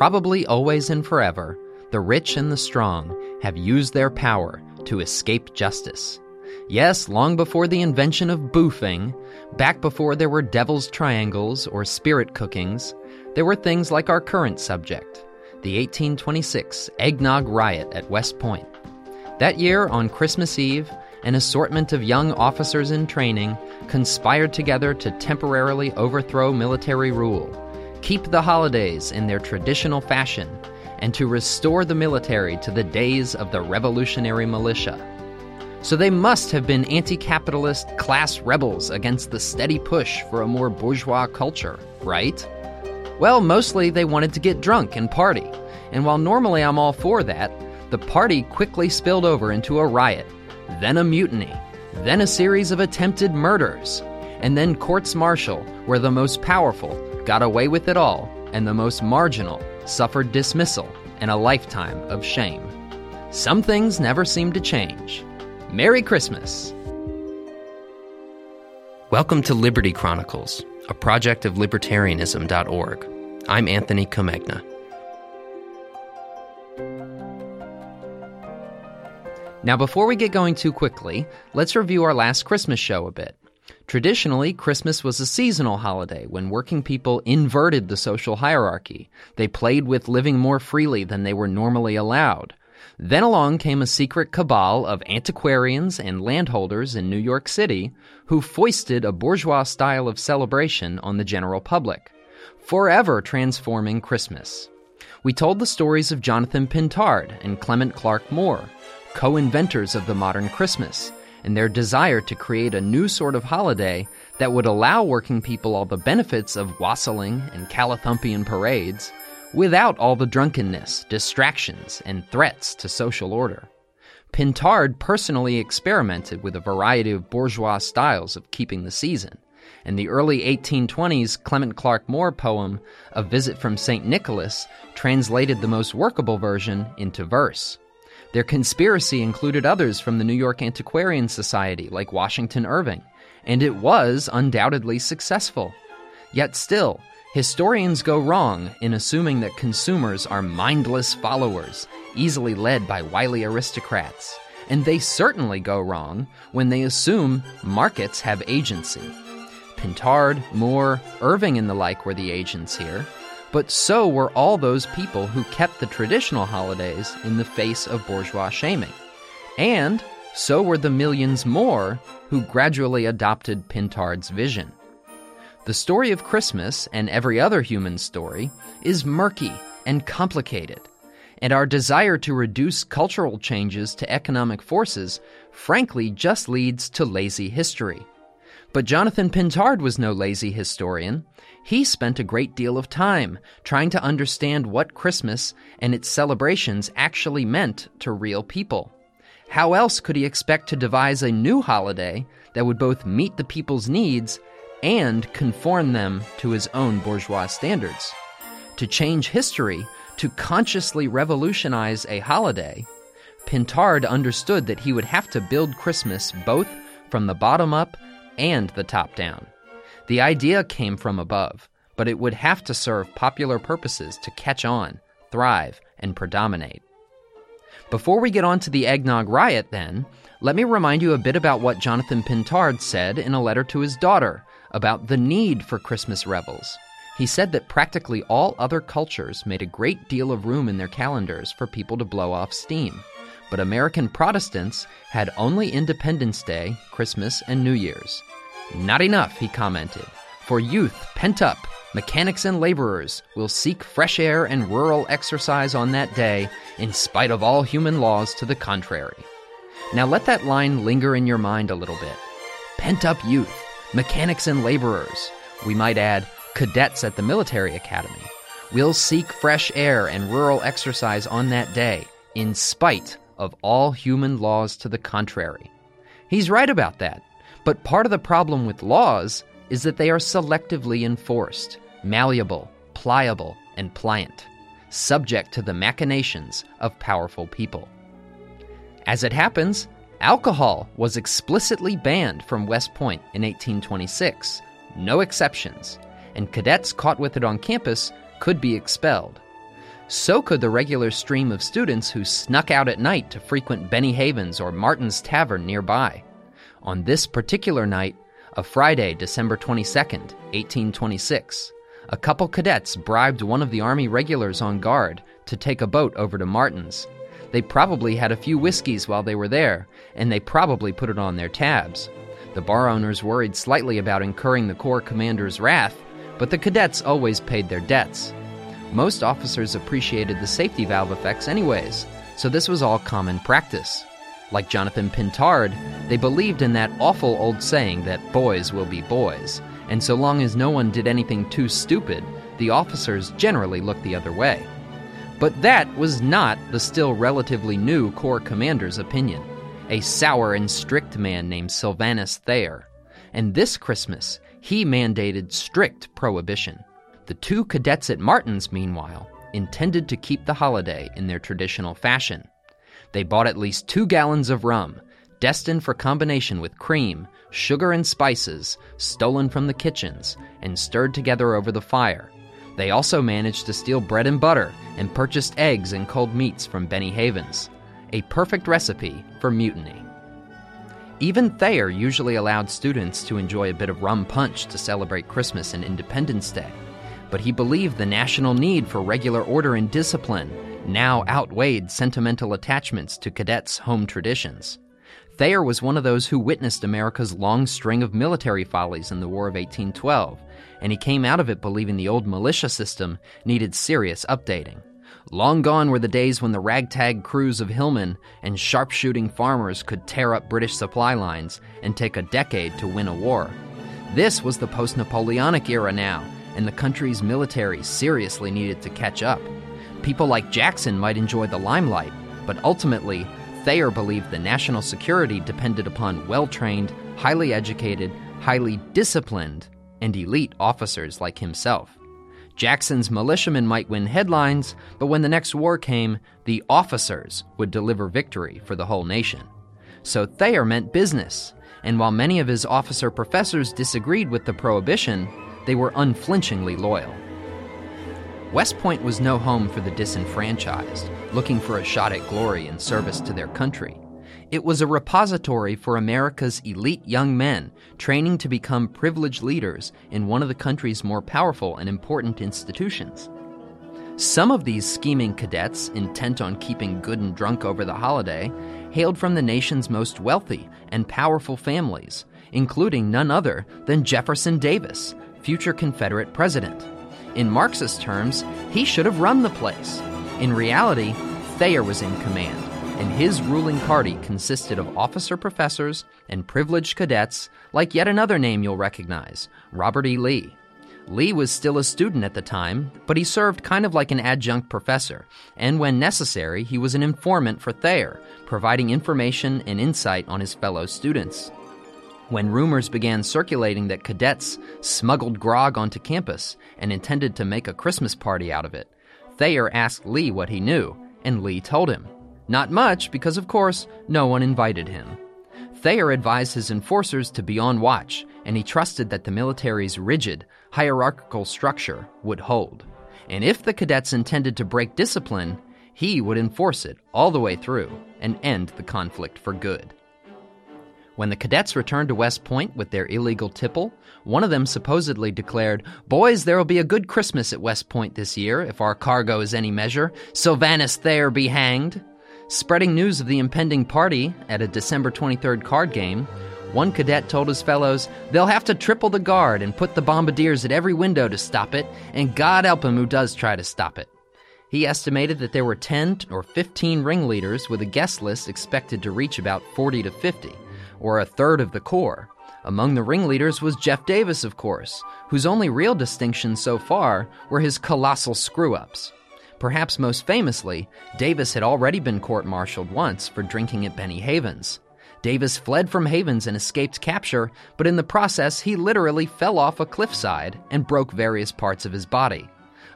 probably always and forever, the rich and the strong have used their power to escape justice. Yes, long before the invention of boofing, back before there were devil's triangles or spirit cookings, there were things like our current subject, the 1826 eggnog riot at West Point. That year, on Christmas Eve, an assortment of young officers in training conspired together to temporarily overthrow military rule, keep the holidays in their traditional fashion, and to restore the military to the days of the revolutionary militia. So they must have been anti capitalist class rebels against the steady push for a more bourgeois culture, right? Well, mostly they wanted to get drunk and party, and while normally I'm all for that, the party quickly spilled over into a riot, then a mutiny, then a series of attempted murders, and then courts martial, where the most powerful got away with it all and the most marginal suffered dismissal and a lifetime of shame. Some things never seem to change. Merry Christmas! Welcome to Liberty Chronicles, a project of libertarianism.org. I'm Anthony Comegna. Now, before we get going too quickly, let's review our last Christmas show a bit. Traditionally, Christmas was a seasonal holiday when working people inverted the social hierarchy. They played with living more freely than they were normally allowed. Then along came a secret cabal of antiquarians and landholders in New York City who foisted a bourgeois style of celebration on the general public, forever transforming Christmas. We told the stories of Jonathan Pintard and Clement Clarke Moore co inventors of the modern Christmas, and their desire to create a new sort of holiday that would allow working people all the benefits of wassailing and Callithumpian parades without all the drunkenness, distractions, and threats to social order. Pintard personally experimented with a variety of bourgeois styles of keeping the season, and the early 1820s Clement Clarke Moore poem, A Visit from St. Nicholas, translated the most workable version into verse. Their conspiracy included others from the New York Antiquarian Society, like Washington Irving, and it was undoubtedly successful. Yet still, historians go wrong in assuming that consumers are mindless followers, easily led by wily aristocrats. And they certainly go wrong when they assume markets have agency. Pintard, Moore, Irving, and the like were the agents here, but so were all those people who kept the traditional holidays in the face of bourgeois shaming. And so were the millions more who gradually adopted Pintard's vision. The story of Christmas, and every other human story, is murky and complicated, and our desire to reduce cultural changes to economic forces frankly just leads to lazy history. But Jonathan Pintard was no lazy historian. He spent a great deal of time trying to understand what Christmas and its celebrations actually meant to real people. How else could he expect to devise a new holiday that would both meet the people's needs and conform them to his own bourgeois standards? To change history, to consciously revolutionize a holiday, Pintard understood that he would have to build Christmas both from the bottom up and the top down. The idea came from above, but it would have to serve popular purposes to catch on, thrive, and predominate. Before we get on to the eggnog riot, then, let me remind you a bit about what Jonathan Pintard said in a letter to his daughter about the need for Christmas revels. He said that practically all other cultures made a great deal of room in their calendars for people to blow off steam. But American Protestants had only Independence Day, Christmas, and New Year's. Not enough, he commented. For youth, pent up, mechanics and laborers will seek fresh air and rural exercise on that day, in spite of all human laws to the contrary. Now let that line linger in your mind a little bit. Pent up youth, mechanics and laborers, we might add, cadets at the military academy, will seek fresh air and rural exercise on that day, in spite of all human laws to the contrary. He's right about that. But part of the problem with laws is that they are selectively enforced, malleable, pliable, and pliant, subject to the machinations of powerful people. As it happens, alcohol was explicitly banned from West Point in 1826, no exceptions, and cadets caught with it on campus could be expelled. So could the regular stream of students who snuck out at night to frequent Benny Havens or Martin's Tavern nearby. On this particular night, a Friday, December 22nd, 1826, a couple cadets bribed one of the Army regulars on guard to take a boat over to Martin's. They probably had a few whiskeys while they were there, and they probably put it on their tabs. The bar owners worried slightly about incurring the Corps commander's wrath, but the cadets always paid their debts. Most officers appreciated the safety valve effects, anyways, so this was all common practice. Like Jonathan Pintard, they believed in that awful old saying that boys will be boys, and so long as no one did anything too stupid, the officers generally looked the other way. But that was not the still relatively new Corps commander's opinion, a sour and strict man named Sylvanus Thayer. And this Christmas, he mandated strict prohibition. The two cadets at Martin's, meanwhile, intended to keep the holiday in their traditional fashion. They bought at least two gallons of rum, destined for combination with cream, sugar, and spices stolen from the kitchens and stirred together over the fire. They also managed to steal bread and butter and purchased eggs and cold meats from Benny Havens. A perfect recipe for mutiny. Even Thayer usually allowed students to enjoy a bit of rum punch to celebrate Christmas and Independence Day, but he believed the national need for regular order and discipline now outweighed sentimental attachments to cadets' home traditions. Thayer was one of those who witnessed America's long string of military follies in the War of 1812, and he came out of it believing the old militia system needed serious updating. Long gone were the days when the ragtag crews of hillmen and sharpshooting farmers could tear up British supply lines and take a decade to win a war. This was the post Napoleonic era now, and the country's military seriously needed to catch up. People like Jackson might enjoy the limelight, but ultimately, Thayer believed the national security depended upon well trained, highly educated, highly disciplined, and elite officers like himself. Jackson's militiamen might win headlines, but when the next war came, the officers would deliver victory for the whole nation. So Thayer meant business, and while many of his officer professors disagreed with the prohibition, they were unflinchingly loyal. West Point was no home for the disenfranchised, looking for a shot at glory and service to their country. It was a repository for America's elite young men training to become privileged leaders in one of the country's more powerful and important institutions. Some of these scheming cadets, intent on keeping good and drunk over the holiday, hailed from the nation's most wealthy and powerful families, including none other than Jefferson Davis, future Confederate president. In Marxist terms, he should have run the place. In reality, Thayer was in command, and his ruling party consisted of officer professors and privileged cadets, like yet another name you'll recognize Robert E. Lee. Lee was still a student at the time, but he served kind of like an adjunct professor, and when necessary, he was an informant for Thayer, providing information and insight on his fellow students. When rumors began circulating that cadets smuggled grog onto campus and intended to make a Christmas party out of it, Thayer asked Lee what he knew, and Lee told him. Not much, because of course, no one invited him. Thayer advised his enforcers to be on watch, and he trusted that the military's rigid, hierarchical structure would hold. And if the cadets intended to break discipline, he would enforce it all the way through and end the conflict for good. When the cadets returned to West Point with their illegal tipple, one of them supposedly declared, Boys, there'll be a good Christmas at West Point this year, if our cargo is any measure. Sylvanus Thayer be hanged. Spreading news of the impending party at a December 23rd card game, one cadet told his fellows, They'll have to triple the guard and put the bombardiers at every window to stop it, and God help him who does try to stop it. He estimated that there were 10 or 15 ringleaders with a guest list expected to reach about 40 to 50 or a third of the Corps. Among the ringleaders was Jeff Davis, of course, whose only real distinctions so far were his colossal screw ups. Perhaps most famously, Davis had already been court martialed once for drinking at Benny Havens. Davis fled from Havens and escaped capture, but in the process, he literally fell off a cliffside and broke various parts of his body.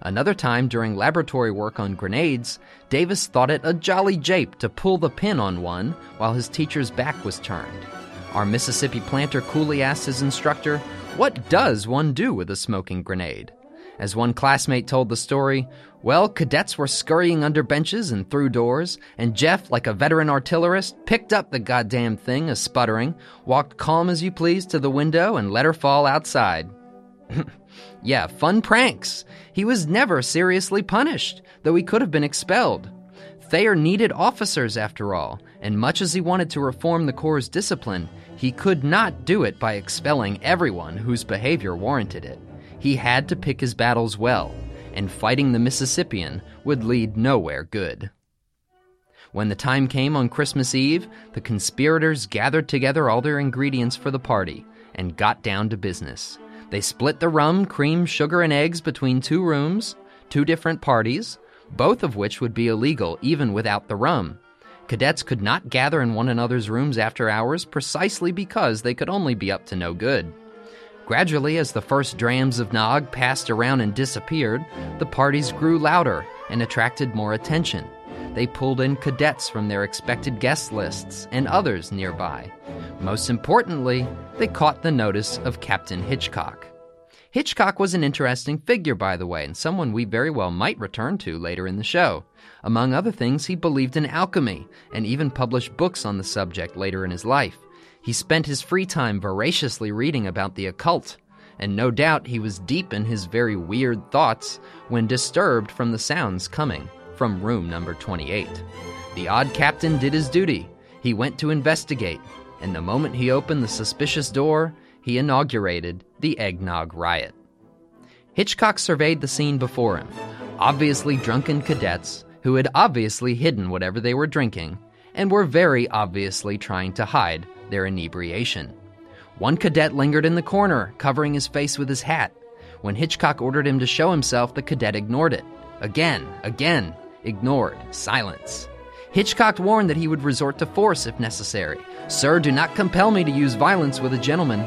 Another time, during laboratory work on grenades, Davis thought it a jolly jape to pull the pin on one while his teacher's back was turned. Our Mississippi planter coolly asked his instructor, What does one do with a smoking grenade? As one classmate told the story, well, cadets were scurrying under benches and through doors, and Jeff, like a veteran artillerist, picked up the goddamn thing, a sputtering, walked calm as you please to the window, and let her fall outside. yeah, fun pranks. He was never seriously punished, though he could have been expelled. Thayer needed officers, after all, and much as he wanted to reform the Corps' discipline, he could not do it by expelling everyone whose behavior warranted it. He had to pick his battles well, and fighting the Mississippian would lead nowhere good. When the time came on Christmas Eve, the conspirators gathered together all their ingredients for the party and got down to business. They split the rum, cream, sugar, and eggs between two rooms, two different parties, both of which would be illegal even without the rum. Cadets could not gather in one another's rooms after hours precisely because they could only be up to no good. Gradually, as the first drams of Nog passed around and disappeared, the parties grew louder and attracted more attention. They pulled in cadets from their expected guest lists and others nearby. Most importantly, they caught the notice of Captain Hitchcock. Hitchcock was an interesting figure, by the way, and someone we very well might return to later in the show. Among other things, he believed in alchemy and even published books on the subject later in his life. He spent his free time voraciously reading about the occult, and no doubt he was deep in his very weird thoughts when disturbed from the sounds coming from room number 28. The odd captain did his duty. He went to investigate, and the moment he opened the suspicious door, he inaugurated the eggnog riot. Hitchcock surveyed the scene before him. Obviously drunken cadets, who had obviously hidden whatever they were drinking, and were very obviously trying to hide their inebriation. One cadet lingered in the corner, covering his face with his hat. When Hitchcock ordered him to show himself, the cadet ignored it. Again, again, ignored, silence. Hitchcock warned that he would resort to force if necessary. Sir, do not compel me to use violence with a gentleman.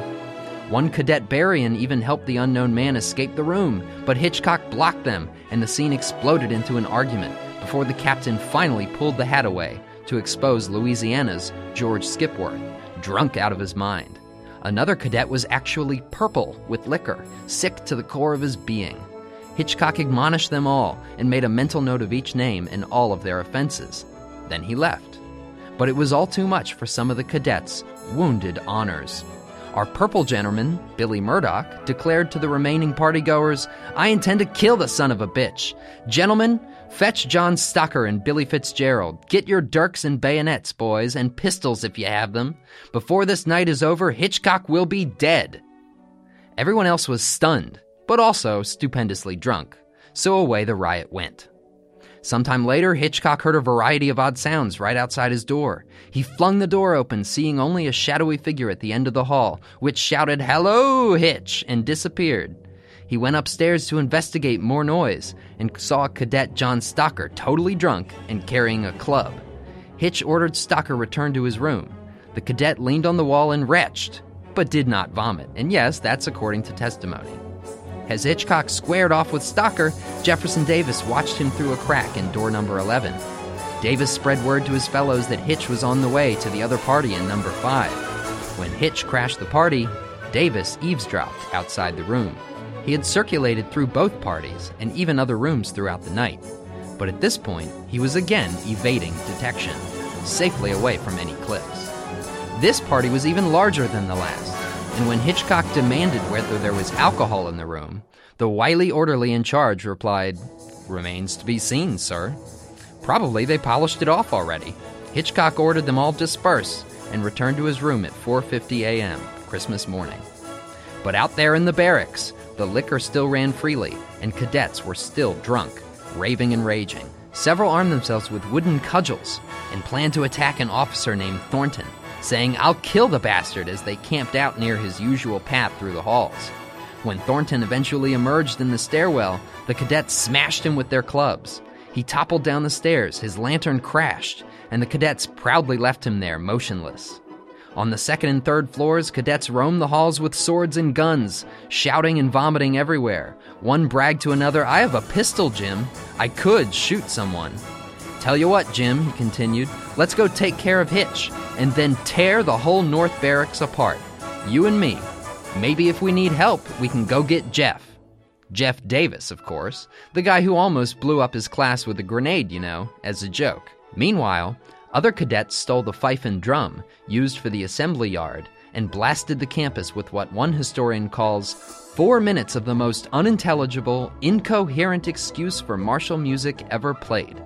One cadet Berrien even helped the unknown man escape the room, but Hitchcock blocked them, and the scene exploded into an argument before the captain finally pulled the hat away to expose Louisiana's George Skipworth drunk out of his mind. Another cadet was actually purple with liquor, sick to the core of his being. Hitchcock admonished them all and made a mental note of each name and all of their offenses. Then he left. But it was all too much for some of the cadets' wounded honors. Our purple gentleman, Billy Murdoch, declared to the remaining partygoers, I intend to kill the son of a bitch. Gentlemen, Fetch John Stocker and Billy Fitzgerald. Get your dirks and bayonets, boys, and pistols if you have them. Before this night is over, Hitchcock will be dead. Everyone else was stunned, but also stupendously drunk, so away the riot went. Sometime later, Hitchcock heard a variety of odd sounds right outside his door. He flung the door open, seeing only a shadowy figure at the end of the hall, which shouted, Hello, Hitch, and disappeared. He went upstairs to investigate more noise and saw Cadet John Stocker totally drunk and carrying a club. Hitch ordered Stocker returned to his room. The cadet leaned on the wall and retched, but did not vomit, and yes, that's according to testimony. As Hitchcock squared off with Stocker, Jefferson Davis watched him through a crack in door number 11. Davis spread word to his fellows that Hitch was on the way to the other party in number 5. When Hitch crashed the party, Davis eavesdropped outside the room. He had circulated through both parties and even other rooms throughout the night. But at this point, he was again evading detection, safely away from any cliffs. This party was even larger than the last, and when Hitchcock demanded whether there was alcohol in the room, the wily orderly in charge replied, Remains to be seen, sir. Probably they polished it off already. Hitchcock ordered them all disperse and returned to his room at 4:50 a.m. Christmas morning. But out there in the barracks, the liquor still ran freely, and cadets were still drunk, raving and raging. Several armed themselves with wooden cudgels and planned to attack an officer named Thornton, saying, I'll kill the bastard as they camped out near his usual path through the halls. When Thornton eventually emerged in the stairwell, the cadets smashed him with their clubs. He toppled down the stairs, his lantern crashed, and the cadets proudly left him there motionless. On the second and third floors, cadets roamed the halls with swords and guns, shouting and vomiting everywhere. One bragged to another, I have a pistol, Jim. I could shoot someone. Tell you what, Jim, he continued, let's go take care of Hitch, and then tear the whole North Barracks apart. You and me. Maybe if we need help, we can go get Jeff. Jeff Davis, of course, the guy who almost blew up his class with a grenade, you know, as a joke. Meanwhile, other cadets stole the fife and drum used for the assembly yard and blasted the campus with what one historian calls four minutes of the most unintelligible, incoherent excuse for martial music ever played.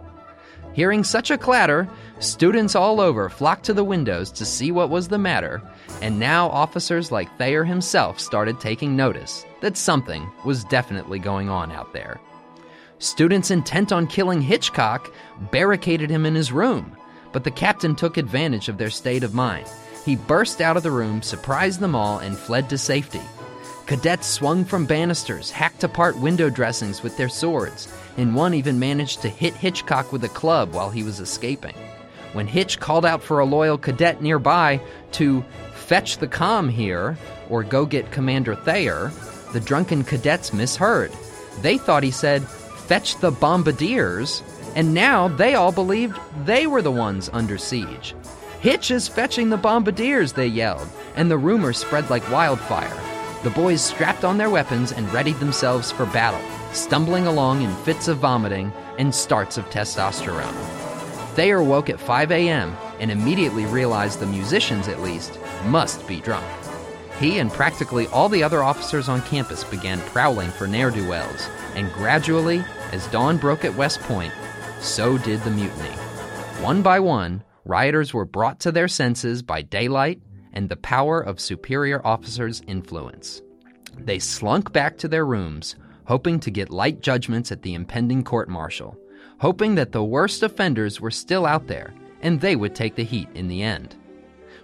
Hearing such a clatter, students all over flocked to the windows to see what was the matter, and now officers like Thayer himself started taking notice that something was definitely going on out there. Students intent on killing Hitchcock barricaded him in his room, but the captain took advantage of their state of mind. He burst out of the room, surprised them all, and fled to safety. Cadets swung from banisters, hacked apart window dressings with their swords, and one even managed to hit Hitchcock with a club while he was escaping. When Hitch called out for a loyal cadet nearby to fetch the com here or go get Commander Thayer, the drunken cadets misheard. They thought he said, fetch the bombardiers, and now they all believed they were the ones under siege. Hitch is fetching the bombardiers, they yelled, and the rumor spread like wildfire. The boys strapped on their weapons and readied themselves for battle, stumbling along in fits of vomiting and starts of testosterone. Thayer woke at 5 a.m. and immediately realized the musicians, at least, must be drunk. He and practically all the other officers on campus began prowling for ne'er do wells, and gradually, as dawn broke at West Point, so did the mutiny. One by one, rioters were brought to their senses by daylight and the power of superior officers' influence. They slunk back to their rooms, hoping to get light judgments at the impending court martial, hoping that the worst offenders were still out there and they would take the heat in the end.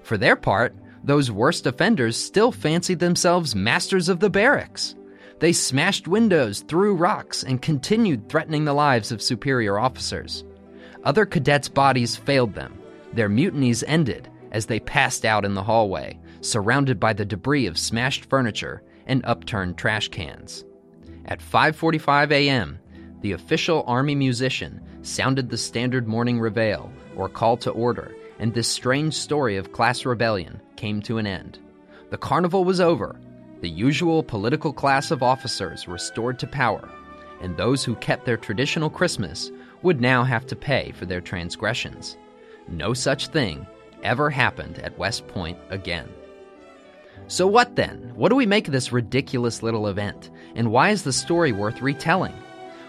For their part, those worst offenders still fancied themselves masters of the barracks. They smashed windows, threw rocks, and continued threatening the lives of superior officers. Other cadets' bodies failed them. Their mutinies ended as they passed out in the hallway, surrounded by the debris of smashed furniture and upturned trash cans. At 5:45 a.m., the official army musician sounded the standard morning reveille or call to order, and this strange story of class rebellion came to an end. The carnival was over, the usual political class of officers restored to power, and those who kept their traditional Christmas would now have to pay for their transgressions. No such thing ever happened at West Point again. So, what then? What do we make of this ridiculous little event? And why is the story worth retelling?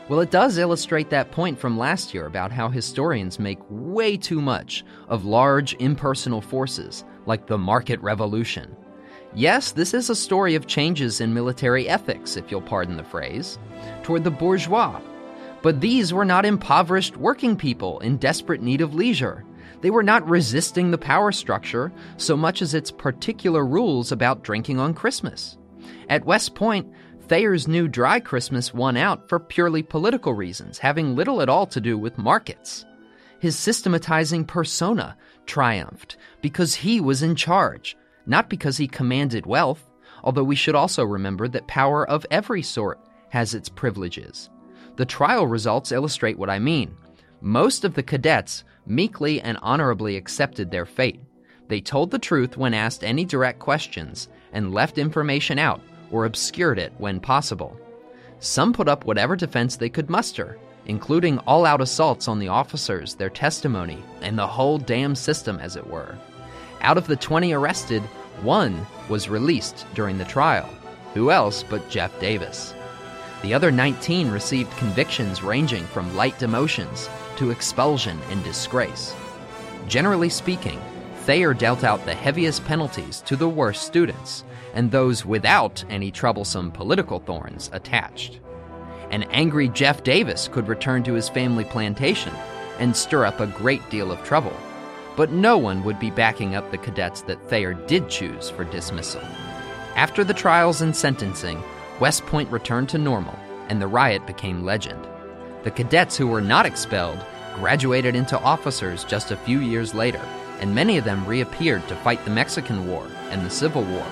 Well, it does illustrate that point from last year about how historians make way too much of large impersonal forces like the market revolution. Yes, this is a story of changes in military ethics, if you'll pardon the phrase, toward the bourgeois. But these were not impoverished working people in desperate need of leisure. They were not resisting the power structure so much as its particular rules about drinking on Christmas. At West Point, Thayer's new dry Christmas won out for purely political reasons, having little at all to do with markets. His systematizing persona triumphed because he was in charge, not because he commanded wealth, although we should also remember that power of every sort has its privileges. The trial results illustrate what I mean. Most of the cadets meekly and honorably accepted their fate. They told the truth when asked any direct questions and left information out or obscured it when possible. Some put up whatever defense they could muster, including all out assaults on the officers, their testimony, and the whole damn system, as it were. Out of the 20 arrested, one was released during the trial. Who else but Jeff Davis? The other 19 received convictions ranging from light demotions to expulsion and disgrace. Generally speaking, Thayer dealt out the heaviest penalties to the worst students, and those without any troublesome political thorns attached. An angry Jeff Davis could return to his family plantation and stir up a great deal of trouble, but no one would be backing up the cadets that Thayer did choose for dismissal. After the trials and sentencing, West Point returned to normal, and the riot became legend. The cadets who were not expelled graduated into officers just a few years later, and many of them reappeared to fight the Mexican War and the Civil War.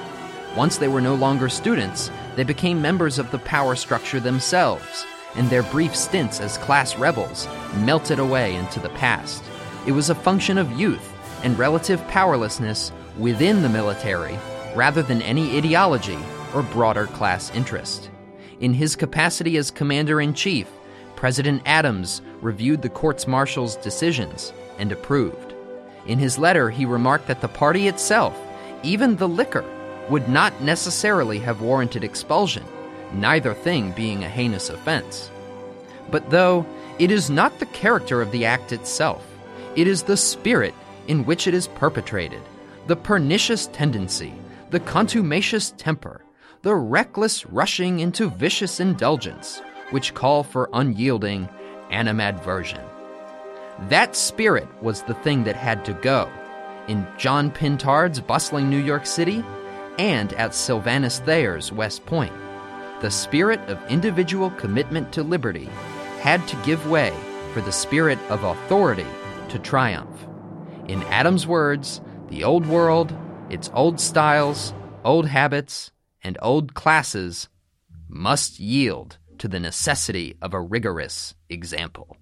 Once they were no longer students, they became members of the power structure themselves, and their brief stints as class rebels melted away into the past. It was a function of youth and relative powerlessness within the military rather than any ideology or broader class interest. In his capacity as commander in chief, President Adams reviewed the courts martial's decisions and approved. In his letter, he remarked that the party itself, even the liquor, would not necessarily have warranted expulsion, neither thing being a heinous offense. But though it is not the character of the act itself, it is the spirit in which it is perpetrated, the pernicious tendency, the contumacious temper, the reckless rushing into vicious indulgence, which call for unyielding animadversion. That spirit was the thing that had to go in John Pintard's bustling New York City and at Sylvanus Thayer's West Point. The spirit of individual commitment to liberty had to give way for the spirit of authority to triumph. In Adams' words, the old world, its old styles, old habits, and old classes must yield to the necessity of a rigorous example.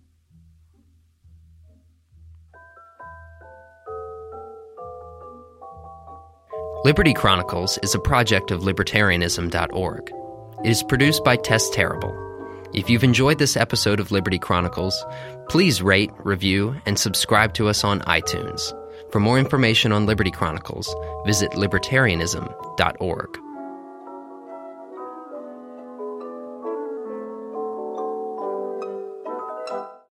Liberty Chronicles is a project of libertarianism.org. It is produced by Tess Terrible. If you've enjoyed this episode of Liberty Chronicles, please rate, review, and subscribe to us on iTunes. For more information on Liberty Chronicles, visit libertarianism.org.